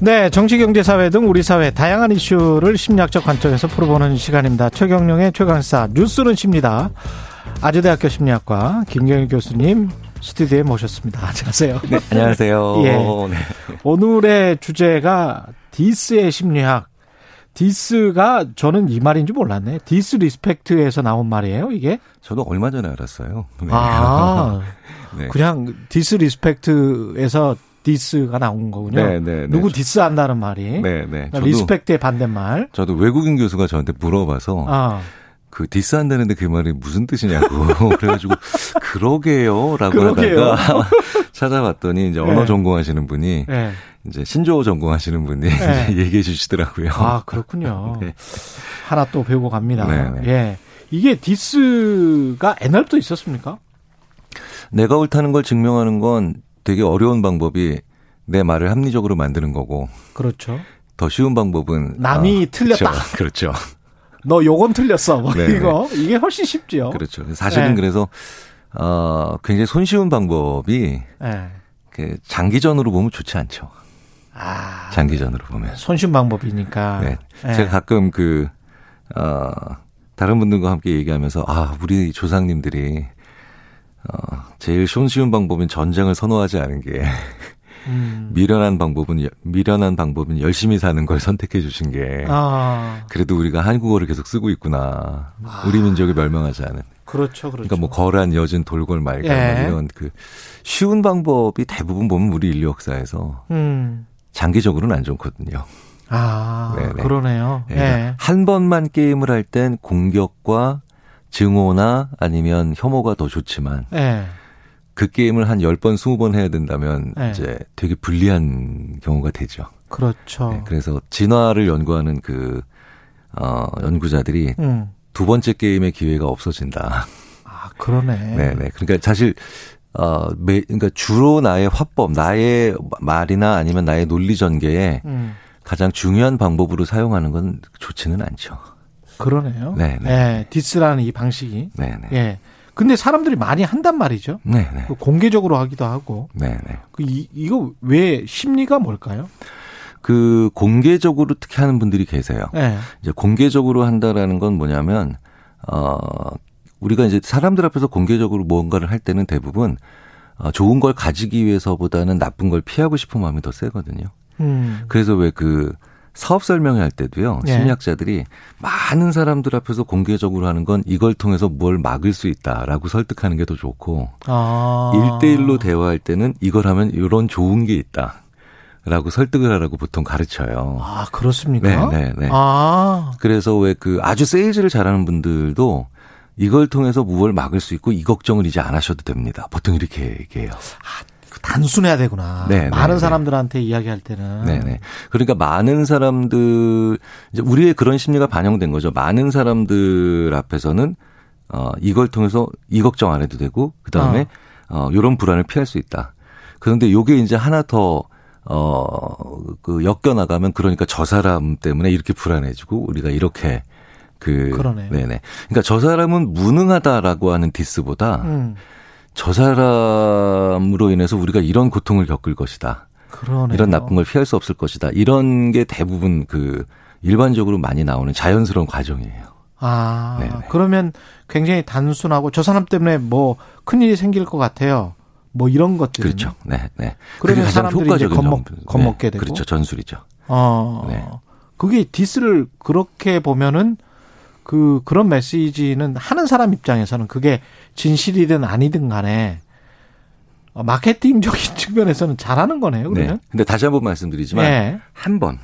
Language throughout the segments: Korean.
네, 정치, 경제, 사회 등 우리 사회 다양한 이슈를 심리학적 관점에서 풀어보는 시간입니다. 최경령의 최강사 뉴스는 십니다. 아주대학교 심리학과 김경일 교수님 스튜디오에 모셨습니다. 안녕하세요. 네, 안녕하세요. 예. 네. 오늘의 주제가 디스의 심리학. 디스가 저는 이 말인 줄 몰랐네. disrespect에서 나온 말이에요, 이게? 저도 얼마 전에 알았어요. 네. 아, 네. 그냥 disrespect에서 디스가 나온 거군요. 네, 네, 네. 누구 디스한다는 말이. 네, 네. 그러니까 respect의 반대말. 저도 외국인 교수가 저한테 물어봐서 아, 그 디스한다는데 그 말이 무슨 뜻이냐고 그래가지고 그러게요라고 그러게요. 하다가 찾아봤더니 이제 언어 네. 전공하시는 분이 예. 이제 신조어 전공하시는 분이 네. 얘기해 주시더라고요. 아, 그렇군요. 네. 하나 또 배우고 갑니다. 네, 네. 예. 이게 디스가 옛날부터 있었습니까? 내가 옳다는 걸 증명하는 건 되게 어려운 방법이 내 말을 합리적으로 만드는 거고 그렇죠. 더 쉬운 방법은 남이 틀렸다. 그렇죠. 그렇죠. 너 요건 틀렸어. 뭐 네, 이거. 이게 훨씬 쉽지요. 그렇죠. 사실은 네. 그래서 어 굉장히 손쉬운 방법이 예. 그 장기전으로 보면 좋지 않죠. 아. 장기전으로 보면. 손쉬운 방법이니까. 네. 예. 제가 가끔 그, 어, 다른 분들과 함께 얘기하면서, 아, 우리 조상님들이, 어, 제일 손쉬운 방법은 전쟁을 선호하지 않은 게, 음. 미련한 방법은, 미련한 방법은 열심히 사는 걸 선택해 주신 게, 아. 그래도 우리가 한국어를 계속 쓰고 있구나. 우리 민족이 멸망하지 않은. 그렇죠. 그렇죠. 그러니까 뭐 거란, 여진, 돌골, 말가 예. 뭐 이런 그 쉬운 방법이 대부분 보면 우리 인류 역사에서 음. 장기적으로는 안 좋거든요. 아, 네네. 그러네요. 예, 예. 그러니까 한 번만 게임을 할 땐 공격과 증오나 아니면 혐오가 더 좋지만 예. 그 게임을 한 10번, 20번 해야 된다면 네. 이제 되게 불리한 경우가 되죠. 그렇죠. 네, 그래서 진화를 연구하는 그, 어, 연구자들이 음. 두 번째 게임의 기회가 없어진다. 아, 그러네. 네네. 그러니까 사실, 어, 매, 그러니까 주로 나의 화법, 나의 말이나 아니면 나의 논리 전개에 음. 가장 중요한 방법으로 사용하는 건 좋지는 않죠. 그러네요. 네, 네. 예. 디스라는 이 방식이. 네 네. 예. 근데 사람들이 많이 한단 말이죠. 네네. 그 공개적으로 하기도 하고. 네 네. 그 이, 이거 왜 심리가 뭘까요? 그 공개적으로 특히 하는 분들이 계세요. 예. 이제 공개적으로 한다라는 건 뭐냐면 어 우리가 이제 사람들 앞에서 공개적으로 무언가를 할 때는 대부분 어, 좋은 걸 가지기 위해서보다는 나쁜 걸 피하고 싶은 마음이 더 세거든요. 음. 그래서 왜 그 사업 설명회 할 때도요. 예. 심리학자들이 많은 사람들 앞에서 공개적으로 하는 건 이걸 통해서 뭘 막을 수 있다라고 설득하는 게 더 좋고 아. 일대일로 대화할 때는 이걸 하면 이런 좋은 게 있다. 라고 설득을 하라고 보통 가르쳐요. 아, 그렇습니까? 네, 네, 네. 아. 그래서 왜 그 아주 세일즈를 잘하는 분들도 이걸 통해서 무엇을 막을 수 있고 이 걱정을 이제 안 하셔도 됩니다. 보통 이렇게 얘기해요. 그 단순해야 되구나. 네, 많은 네, 사람들한테 이야기할 때는. 네네. 그러니까 많은 사람들, 이제 우리의 그런 심리가 반영된 거죠. 많은 사람들 앞에서는, 어, 이걸 통해서 이 걱정 안 해도 되고, 그 다음에, 어, 요런 불안을 피할 수 있다. 그런데 요게 이제 하나 더, 어, 그, 엮여 나가면 그러니까 저 사람 때문에 이렇게 불안해지고, 우리가 이렇게, 그. 그러네요. 네네. 그러니까 저 사람은 무능하다라고 하는 디스보다, 음. 저 사람으로 인해서 우리가 이런 고통을 겪을 것이다. 그러네요. 이런 나쁜 걸 피할 수 없을 것이다. 이런 게 대부분 그 일반적으로 많이 나오는 자연스러운 과정이에요. 아, 네네. 그러면 굉장히 단순하고 저 사람 때문에 뭐 큰일이 생길 것 같아요. 뭐 이런 것들. 그렇죠. 네, 네. 그러면 가장 효과적인 겁먹- 점- 겁먹게 네, 되고. 그렇죠. 전술이죠. 어. 네. 그게 디스를 그렇게 보면은 그 그런 메시지는 하는 사람 입장에서는 그게 진실이든 아니든 간에 어, 마케팅적인 측면에서는 잘하는 거네요. 네. 그러면 근데 다시 한 번 말씀드리지만 네. 한 번,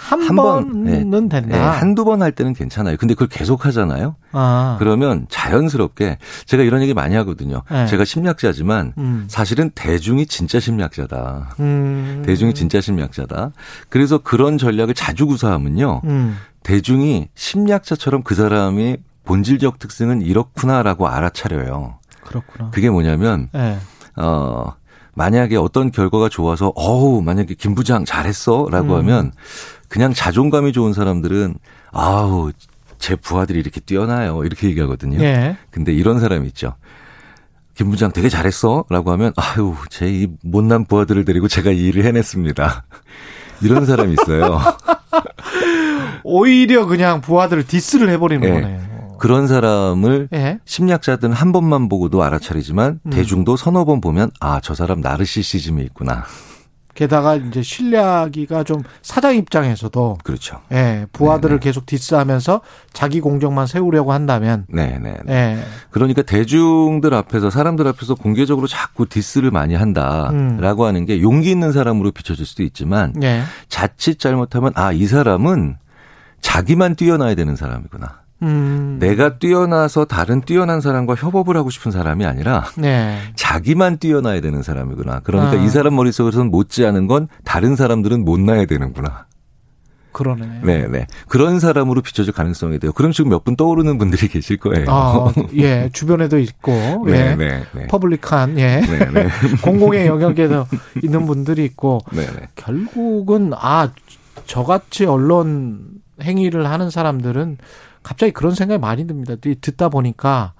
한, 한 번, 번은 네, 된다. 한두 번 할 때는 괜찮아요. 근데 그걸 계속 하잖아요. 아. 그러면 자연스럽게 제가 이런 얘기 많이 하거든요. 네. 제가 심리학자지만 음. 사실은 대중이 진짜 심리학자다. 음. 대중이 진짜 심리학자다. 그래서 그런 전략을 자주 구사하면요. 음. 대중이 심리학자처럼 그 사람이 본질적 특징은 이렇구나라고 알아차려요. 그렇구나. 그게 뭐냐면 예. 어 만약에 어떤 결과가 좋아서 어우 만약에 김 부장 잘했어라고 음. 하면 그냥 자존감이 좋은 사람들은 아우 제 부하들이 이렇게 뛰어나요 이렇게 얘기하거든요. 예. 근데 이런 사람이 있죠. 김 부장 되게 잘했어라고 하면 아유 제 이 못난 부하들을 데리고 제가 이 일을 해냈습니다. 이런 사람이 있어요. 오히려 그냥 부하들을 디스를 해버리는 예. 거네요. 그런 사람을 예. 심리학자들은 한 번만 보고도 알아차리지만 음. 대중도 서너 번 보면 아 저 사람 나르시시즘이 있구나. 게다가 이제 신뢰하기가 좀 사장 입장에서도 그렇죠. 예, 부하들을 네네. 계속 디스하면서 자기 공정만 세우려고 한다면 네 네. 예. 그러니까 대중들 앞에서 사람들 앞에서 공개적으로 자꾸 디스를 많이 한다라고 음. 하는 게 용기 있는 사람으로 비춰질 수도 있지만 예. 자칫 잘못하면 아 이 사람은 자기만 뛰어나야 되는 사람이구나. 음. 내가 뛰어나서 다른 뛰어난 사람과 협업을 하고 싶은 사람이 아니라 네. 자기만 뛰어나야 되는 사람이구나. 그러니까 아. 이 사람 머릿속에서는 못지않은 건 다른 사람들은 못 나야 되는구나. 그러네. 네, 네. 그런 사람으로 비춰질 가능성이 돼요. 그럼 지금 몇 분 떠오르는 분들이 계실 거예요. 아, 예. 주변에도 있고 네, 예. 네, 네. 퍼블릭한 예. 네, 네. 공공의 영역에도 있는 분들이 있고 네, 네. 결국은 아 저같이 언론 행위를 하는 사람들은 갑자기 그런 생각이 많이 듭니다. 이 듣다 보니까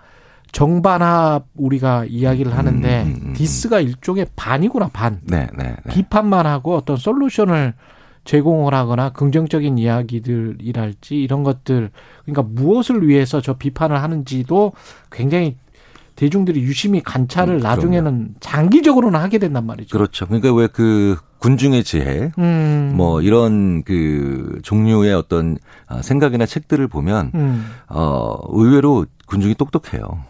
정반합 우리가 이야기를 하는데 음, 음, 음. 디스가 일종의 반이구나 반. 네, 네, 네. 비판만 하고 어떤 솔루션을 제공을 하거나 긍정적인 이야기들이랄지 이런 것들 그러니까 무엇을 위해서 저 비판을 하는지도 굉장히 대중들이 유심히 관찰을 음, 나중에는 장기적으로는 하게 된단 말이죠. 그렇죠. 그러니까 왜 그 군중의 지혜, 음. 뭐 이런 그 종류의 어떤 아, 생각이나 책들을 보면 음. 어 의외로 군중이 똑똑해요.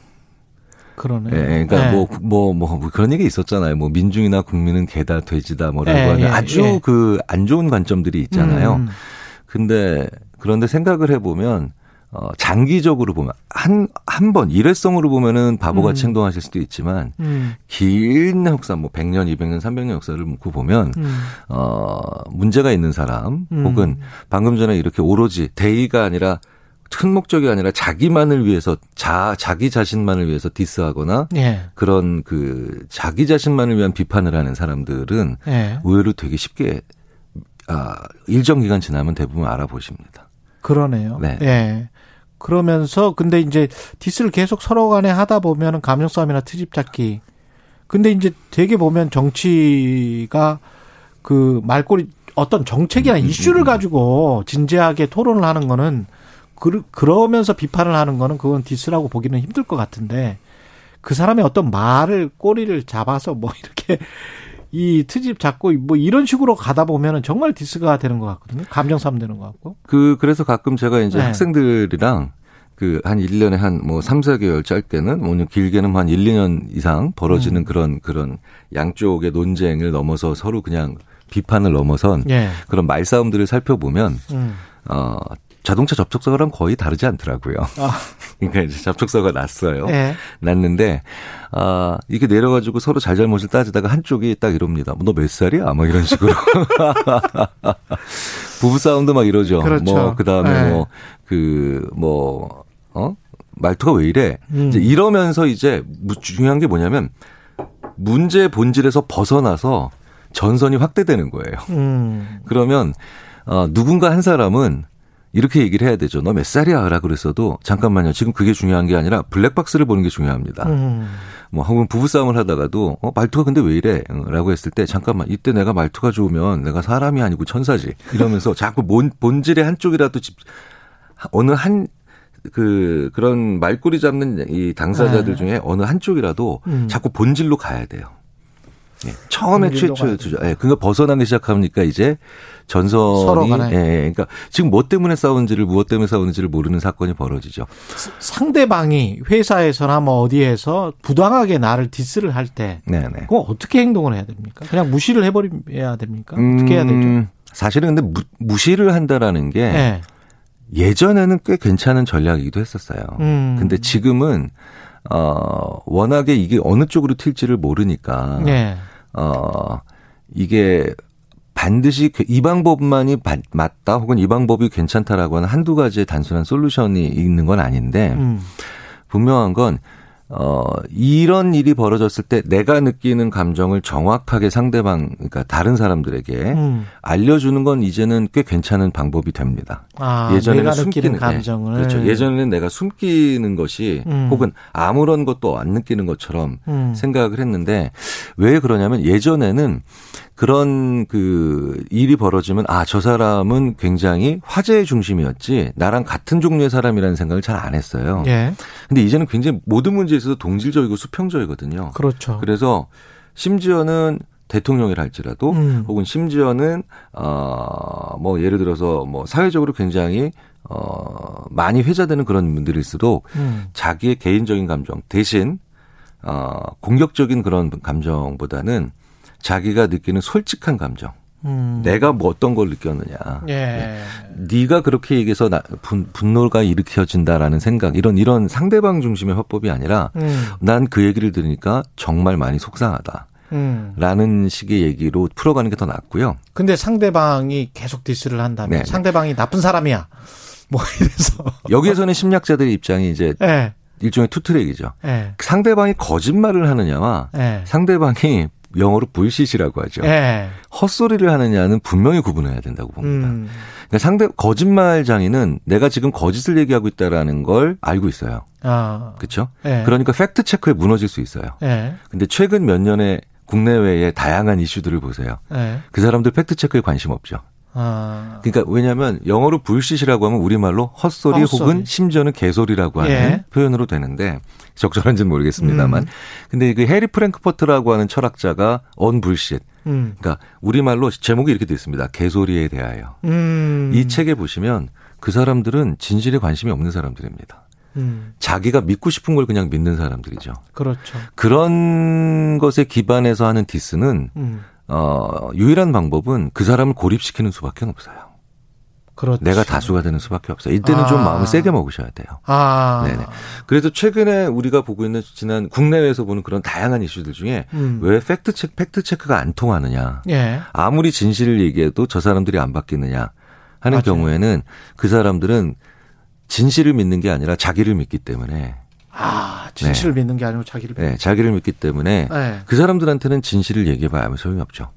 그러네. 예, 그러니까 네. 뭐, 뭐, 뭐, 뭐 그런 얘기 있었잖아요. 뭐 민중이나 국민은 개다 돼지다 뭐라고 예, 하는 예, 아주 예. 그안 좋은 관점들이 있잖아요. 음. 근데 그런데 생각을 해보면 어, 장기적으로 보면 한 한 번 일회성으로 보면은 바보같이 음. 행동하실 수도 있지만 음. 긴 역사 뭐 100년, 200년, 300년 역사를 놓고 보면 음. 어 문제가 있는 사람 음. 혹은 방금 전에 이렇게 오로지 대의가 아니라 큰 목적이 아니라 자기만을 위해서 자 자기 자신만을 위해서 디스하거나 예. 그런 그 자기 자신만을 위한 비판을 하는 사람들은 예. 의외로 되게 쉽게 아 일정 기간 지나면 대부분 알아보십니다. 그러네요. 네. 예. 그러면서 근데 이제 디스를 계속 서로 간에 하다 보면은 감정 싸움이나 트집 잡기. 근데 이제 되게 보면 정치가 그 말꼬리 어떤 정책이나 음, 음, 이슈를 음. 가지고 진지하게 토론을 하는 거는 그, 그러면서 비판을 하는 거는 그건 디스라고 보기는 힘들 것 같은데 그 사람의 어떤 말을 꼬리를 잡아서 뭐 이렇게 이 트집 잡고 뭐 이런 식으로 가다 보면은 정말 디스가 되는 것 같거든요. 감정 싸움 되는 것 같고. 그 그래서 가끔 제가 이제 네. 학생들이랑 그한 1년에 한 뭐 3, 4개월 짧게는 뭐 길게는 한 1, 2년 이상 벌어지는 음. 그런 그런 양쪽의 논쟁을 넘어서 서로 그냥 비판을 넘어선 예. 그런 말싸움들을 살펴보면 음. 어 자동차 접촉사고랑 거의 다르지 않더라고요. 아. 그러니까 이제 접촉사고가 났어요. 예. 났는데 아 이게 내려가지고 서로 잘잘못을 따지다가 한쪽이 딱 이럽니다. 너 몇 살이야? 막 이런 식으로 부부 싸움도 막 이러죠. 그렇죠. 뭐 그다음에 네. 뭐그뭐 어? 말투가 왜 이래? 음. 이제 이러면서 이제 무- 중요한 게 뭐냐면 문제 본질에서 벗어나서 전선이 확대되는 거예요. 음. 그러면 어 누군가 한 사람은 이렇게 얘기를 해야 되죠. 너 몇 살이야?라 그랬어도 잠깐만요. 지금 그게 중요한 게 아니라 블랙박스를 보는 게 중요합니다. 음. 뭐 혹은 부부 싸움을 하다가도 어 말투가 근데 왜 이래?라고 했을 때 잠깐만 이때 내가 말투가 좋으면 내가 사람이 아니고 천사지 이러면서 자꾸 본, 본질의 한쪽이라도 집 어느 한 그 그런 말꼬리 잡는 이 당사자들 네. 중에 어느 한쪽이라도 음. 자꾸 본질로 가야 돼요. 예, 처음에 주죠. 예, 그거 벗어나기 시작하니까 이제 전선이. 예, 예, 그러니까 지금 뭐 때문에 싸우는지를 무엇 때문에 싸우는지를 모르는 사건이 벌어지죠. 상대방이 회사에서나 뭐 어디에서 부당하게 나를 디스를 할때 네, 네. 그건 어떻게 행동을 해야 됩니까? 그냥 무시를 해 버려야 됩니까? 어떻게 해야 되죠? 음, 사실은 근데 무, 무시를 한다라는 게 예. 예전에는 꽤 괜찮은 전략이기도 했었어요. 음. 근데 지금은 어 워낙에 이게 어느 쪽으로 튈지를 모르니까 예. 어 이게 반드시 그이 방법만이 맞다 혹은 이 방법이 괜찮다라고 하는 한두 가지의 단순한 솔루션이 있는 건 아닌데 음. 분명한 건 어, 이런 일이 벌어졌을 때 내가 느끼는 감정을 정확하게 상대방, 그러니까 다른 사람들에게 음. 알려주는 건 이제는 꽤 괜찮은 방법이 됩니다. 아, 예전에는 내가 숨기는 느끼는 감정을. 예, 그렇죠. 예전에는 내가 숨기는 것이 음. 혹은 아무런 것도 안 느끼는 것처럼 음. 생각을 했는데 왜 그러냐면 예전에는 그런 그 일이 벌어지면 아, 저 사람은 굉장히 화제의 중심이었지 나랑 같은 종류의 사람이라는 생각을 잘 안 했어요. 예. 근데 이제는 굉장히 모든 문제에 있어서 동질적이고 수평적이거든요. 그렇죠. 그래서 심지어는 대통령이라 할지라도 음. 혹은 심지어는 어뭐 예를 들어서 뭐 사회적으로 굉장히 어 많이 회자되는 그런 분들일수록 음. 자기의 개인적인 감정 대신 어 공격적인 그런 감정보다는 자기가 느끼는 솔직한 감정. 음. 내가 뭐 어떤 걸 느꼈느냐. 예. 네가 그렇게 얘기해서 나, 분, 분노가 일으켜진다라는 생각 이런 이런 상대방 중심의 화법이 아니라 음. 난그 얘기를 들으니까 정말 많이 속상하다. 음. 라는 식의 얘기로 풀어가는 게 더 낫고요. 근데 상대방이 계속 디스를 한다면 네. 상대방이 나쁜 사람이야. 뭐 이래서. 여기에서는 심리학자들의 입장이 이제 예. 일종의 투트랙이죠. 예. 상대방이 거짓말을 하느냐와 예. 상대방이 영어로 bullshit이라고 하죠. 예. 헛소리를 하느냐는 분명히 구분해야 된다고 봅니다. 음. 그러니까 상대 거짓말 장애는 내가 지금 거짓을 얘기하고 있다라는 걸 알고 있어요. 아. 그렇죠? 예. 그러니까 팩트 체크에 무너질 수 있어요. 예. 근데 최근 몇 년의 국내외의 다양한 이슈들을 보세요. 예. 그 사람들 팩트 체크에 관심 없죠. 아. 그러니까 왜냐하면 영어로 bullshit이라고 하면 우리말로 헛소리, 헛소리. 혹은 심지어는 개소리라고 하는 예. 표현으로 되는데 적절한지는 모르겠습니다만 음. 근데 그 해리 프랭크퍼트라고 하는 철학자가 On Bullshit 음. 그러니까 우리말로 제목이 이렇게 되어 있습니다. 개소리에 대하여. 음. 이 책에 보시면 그 사람들은 진실에 관심이 없는 사람들입니다. 음. 자기가 믿고 싶은 걸 그냥 믿는 사람들이죠. 그렇죠. 그런 것에 기반해서 하는 디스는 음. 어 유일한 방법은 그 사람을 고립시키는 수밖에 없어요. 그렇죠. 내가 다수가 되는 수밖에 없어요. 이때는 아. 좀 마음을 세게 먹으셔야 돼요. 아. 네네. 그래서 최근에 우리가 보고 있는 지난 국내외에서 보는 그런 다양한 이슈들 중에 음. 왜 팩트 체크 팩트 체크가 안 통하느냐. 예. 아무리 진실을 얘기해도 저 사람들이 안 바뀌느냐 하는 맞아요. 경우에는 그 사람들은 진실을 믿는 게 아니라 자기를 믿기 때문에 아, 진실을 믿는 게 아니고 자기를 믿는. 네, 자기를 믿기 때문에 네. 그 사람들한테는 진실을 얘기해봐야 아무 소용이 없죠.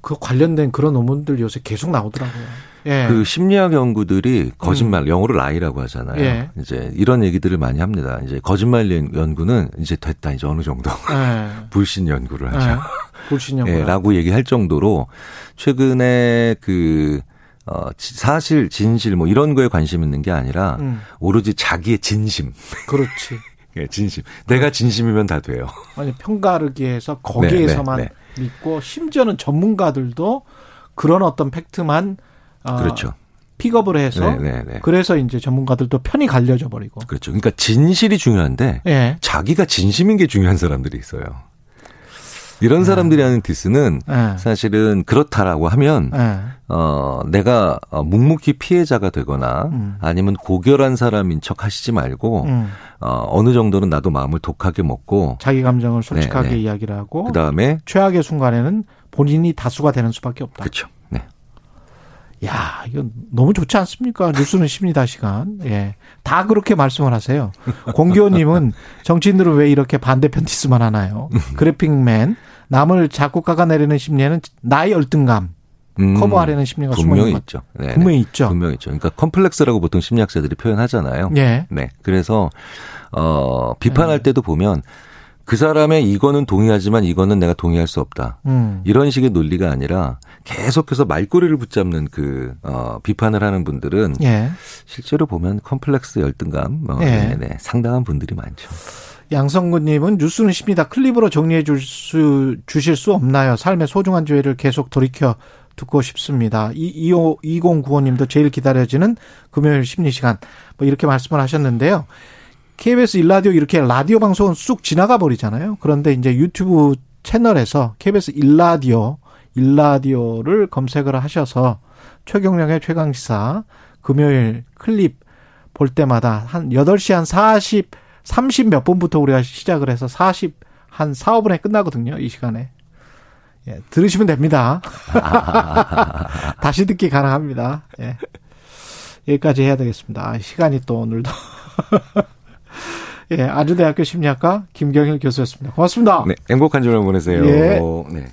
그 관련된 그런 논문들 요새 계속 나오더라고요. 예. 그 심리학 연구들이 거짓말, 영어로 라이라고 하잖아요. 예. 이제 이런 얘기들을 많이 합니다. 이제 거짓말 연구는 이제 됐다, 이제 어느 정도. 예. 불신 연구를 예. 하죠. 불신형. 예, 라고 얘기할 정도로 최근에 그, 어, 지- 사실, 진실 뭐 이런 거에 관심 있는 게 아니라 음. 오로지 자기의 진심. 그렇지. 예, 진심. 내가 진심이면 다 돼요. 아니 평가르기에서 거기에서만 네, 믿고 심지어는 전문가들도 그런 어떤 팩트만 어, 그렇죠. 픽업을 해서 네, 네, 네. 그래서 이제 전문가들도 편이 갈려져 버리고. 그렇죠. 그러니까 진실이 중요한데 예. 자기가 진심인 게 중요한 사람들이 있어요. 이런 사람들이 하는 디스는 예. 사실은 그렇다라고 하면 예. 어 내가 어, 묵묵히 피해자가 되거나 음. 아니면 고결한 사람인 척 하시지 말고 음. 어 어느 정도는 나도 마음을 독하게 먹고 자기 감정을 솔직하게 네, 네. 이야기를 하고 그다음에 최악의 순간에는 본인이 다수가 되는 수밖에 없다. 그렇죠. 네. 야, 이건 너무 좋지 않습니까? 뉴스는 십니다 시간. 예. 다 그렇게 말씀을 하세요. 공교님은 정치인들은 왜 이렇게 반대편 디스만 하나요? 그래픽맨, 남을 자꾸 깎아내리는 심리에는 나의 열등감, 음, 커버하려는 심리가 분명히. 있죠. 네, 분명히 네. 있죠. 분명히 있죠. 그러니까 컴플렉스라고 보통 심리학자들이 표현하잖아요. 예. 네. 그래서 어 비판할 네. 때도 보면 그 사람의 이거는 동의하지만 이거는 내가 동의할 수 없다. 음. 이런 식의 논리가 아니라 계속해서 말꼬리를 붙잡는 그 어, 비판을 하는 분들은 예. 실제로 보면 컴플렉스 열등감 뭐, 예. 네, 네, 상당한 분들이 많죠. 양성구님은 뉴스는 십니다. 클립으로 정리해 줄 수, 주실 수 없나요? 삶의 소중한 주의를 계속 돌이켜 듣고 싶습니다. 이, 25, 2095님도 제일 기다려지는 금요일 심리 시간. 뭐 이렇게 말씀을 하셨는데요. KBS 일라디오 이렇게 라디오 방송은 쑥 지나가 버리잖아요. 그런데 이제 유튜브 채널에서 KBS 일라디오, 일라디오를 검색을 하셔서 최경령의 최강시사 금요일 클립 볼 때마다 한 8시 한 40, 30 몇 분부터 우리가 시작을 해서 40, 한 4, 5분에 끝나거든요. 이 시간에. 예, 들으시면 됩니다. 다시 듣기 가능합니다. 예. 여기까지 해야 되겠습니다. 아, 시간이 또 오늘도. 예, 아주대학교 심리학과 김경일 교수였습니다. 고맙습니다. 네, 행복한 주말 보내세요. 예. 네.